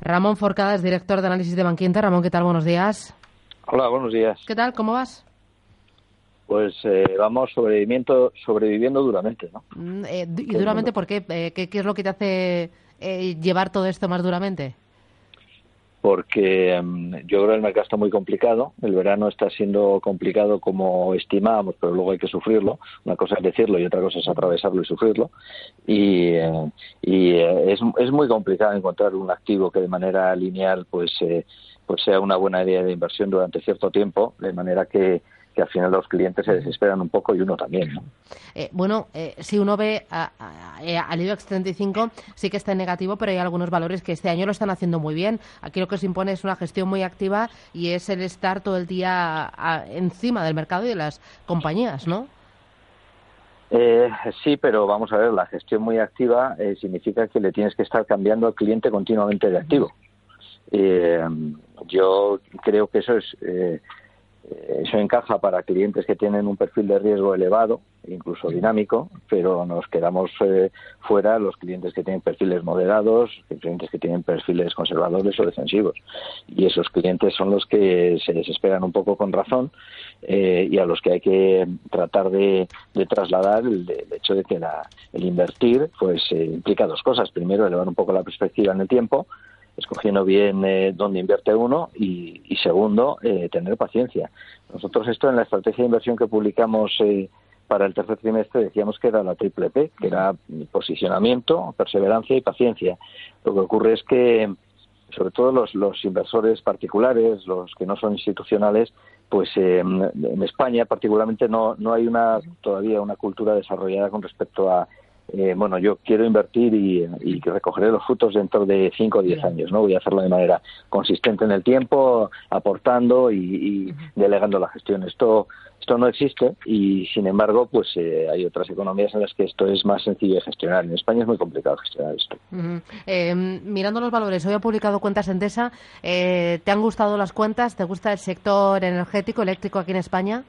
Ramón Forcada es director de análisis de Banquinta. Ramón, ¿qué tal? Buenos días. Hola, buenos días. ¿Qué tal? ¿Cómo vas? Pues eh, vamos sobreviviendo, sobreviviendo duramente, ¿no? Mm, eh, ¿Y duramente por qué? Eh, ¿qué? ¿Qué es lo que te hace eh, llevar todo esto más duramente? Porque um, yo creo que el mercado está muy complicado. El verano está siendo complicado como estimábamos, pero luego hay que sufrirlo. Una cosa es decirlo y otra cosa es atravesarlo y sufrirlo. Y, eh, y eh, es, es, muy complicado encontrar un activo que de manera lineal pues, eh, pues sea una buena idea de inversión durante cierto tiempo, de manera que que al final los clientes se desesperan un poco y uno también. ¿no? Eh, bueno, eh, si uno ve a, a, a, al IBEX 35, sí que está en negativo, pero hay algunos valores que este año lo están haciendo muy bien. Aquí lo que se impone es una gestión muy activa y es el estar todo el día encima del mercado y de las compañías, ¿no? Eh, sí, pero vamos a ver, la gestión muy activa eh, significa que le tienes que estar cambiando al cliente continuamente de activo. Eh, yo creo que eso es eh, eso encaja para clientes que tienen un perfil de riesgo elevado, incluso dinámico, pero nos quedamos eh, fuera los clientes que tienen perfiles moderados, clientes que tienen perfiles conservadores o defensivos. Y esos clientes son los que se desesperan un poco con razón eh, y a los que hay que tratar de, de trasladar el, el, hecho de que la, el invertir pues eh, implica dos cosas. Primero, elevar un poco la perspectiva en el tiempo escogiendo bien eh, dónde invierte uno y, y segundo, eh, tener paciencia. Nosotros esto en la estrategia de inversión que publicamos eh, para el tercer trimestre decíamos que era la triple P, que era posicionamiento, perseverancia y paciencia. Lo que ocurre es que, sobre todo los, los inversores particulares, los que no son institucionales, pues eh, en España particularmente no, no hay una todavía una cultura desarrollada con respecto a eh, bueno, yo quiero invertir y, y, recogeré los frutos dentro de 5 o 10 años, ¿no? Voy a hacerlo de manera consistente en el tiempo, aportando y, y delegando la gestión. Esto esto no existe y, sin embargo, pues eh, hay otras economías en las que esto es más sencillo de gestionar. En España es muy complicado gestionar esto. Uh -huh. eh, mirando los valores, hoy ha publicado cuentas Endesa. Eh, ¿Te han gustado las cuentas? ¿Te gusta el sector energético, eléctrico aquí en España?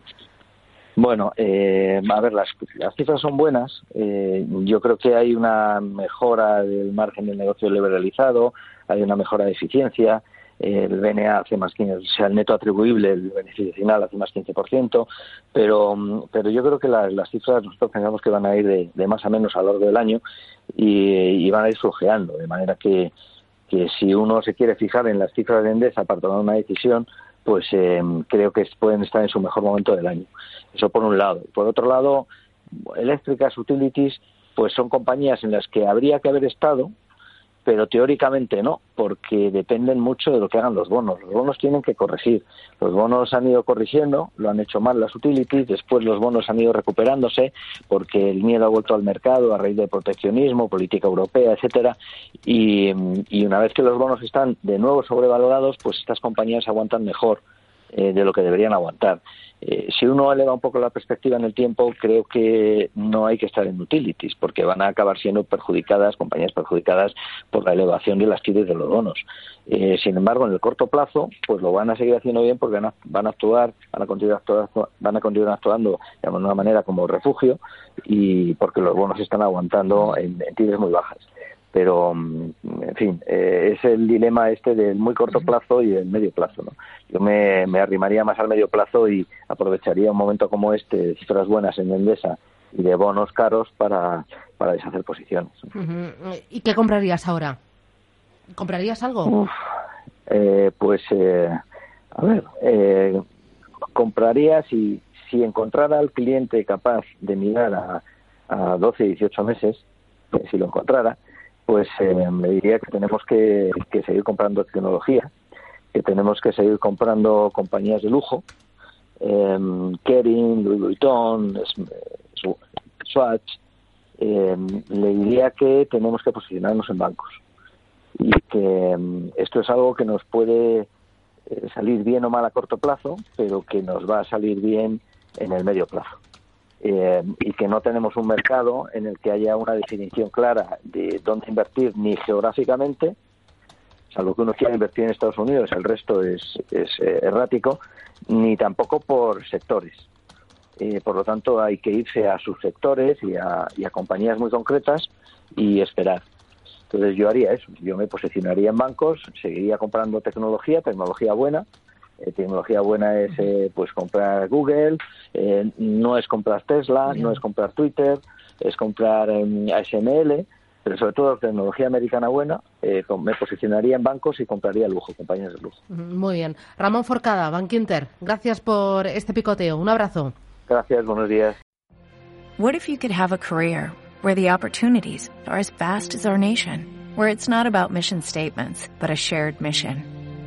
Bueno, eh, a ver, las, las, cifras son buenas. Eh, yo creo que hay una mejora del margen del negocio liberalizado, hay una mejora de eficiencia. Eh, el BNA hace más 15, o sea, el neto atribuible, el beneficio final hace más 15%, pero, pero yo creo que las, las cifras nosotros pensamos que van a ir de, de, más a menos a lo largo del año y, y van a ir flojeando, de manera que, que si uno se quiere fijar en las cifras de Endesa para tomar una decisión, pues eh, creo que pueden estar en su mejor momento del año. Eso por un lado. Por otro lado, eléctricas, utilities, pues son compañías en las que habría que haber estado, pero teóricamente no, porque dependen mucho de lo que hagan los bonos. Los bonos tienen que corregir. Los bonos han ido corrigiendo, lo han hecho mal las utilities, después los bonos han ido recuperándose porque el miedo ha vuelto al mercado a raíz del proteccionismo, política europea, etcétera, y, y una vez que los bonos están de nuevo sobrevalorados, pues estas compañías aguantan mejor eh, de lo que deberían aguantar. Eh, si uno eleva un poco la perspectiva en el tiempo, creo que no hay que estar en utilities, porque van a acabar siendo perjudicadas, compañías perjudicadas por la elevación de las quitas de los bonos. Eh, sin embargo, en el corto plazo, pues lo van a seguir haciendo bien porque van a, van a actuar, van a continuar, actuando, van a continuar actuando de alguna manera como refugio y porque los bonos están aguantando en, en tiras muy bajas pero en fin eh, es el dilema este del muy corto plazo y el medio plazo ¿no? yo me, me, arrimaría más al medio plazo y aprovecharía un momento como este de cifras buenas en Endesa y de bonos caros para, para deshacer posiciones. ¿y qué comprarías ahora? ¿comprarías algo? Uf, eh, pues eh, a ver eh, compraría si, si encontrara al cliente capaz de mirar a, a 12, 18 meses si lo encontrara pues eh, me diría que tenemos que, que, seguir comprando tecnología, que tenemos que seguir comprando compañías de lujo, eh, Kering, Louis Vuitton, Swatch. Eh, le diría que tenemos que posicionarnos en bancos. y que mm, esto es algo que nos puede eh, salir bien o mal a corto plazo, pero que nos va a salir bien en el medio plazo. Eh, y que no tenemos un mercado en el que haya una definición clara de dónde invertir ni geográficamente, salvo que uno quiera invertir en Estados Unidos, el resto es, es eh, errático, ni tampoco por sectores. por lo tanto, hay que irse a sus sectores y a, y a compañías muy concretas y esperar. Entonces yo haría eso, yo me posicionaría en bancos, seguiría comprando tecnología, tecnología buena. Eh, tecnología buena es eh, pues comprar Google, eh, no es comprar Tesla, no es comprar Twitter, es comprar ASML, pero sobre todo tecnología americana buena, me posicionaría en bancos y compraría lujo, compañías de lujo. Muy bien. Ramón Forcada, Bank Inter, gracias por este picoteo. Un abrazo. Gracias, buenos días. What if you could have a career where the opportunities are as vast as our nation, where it's not about mission statements, but a shared mission.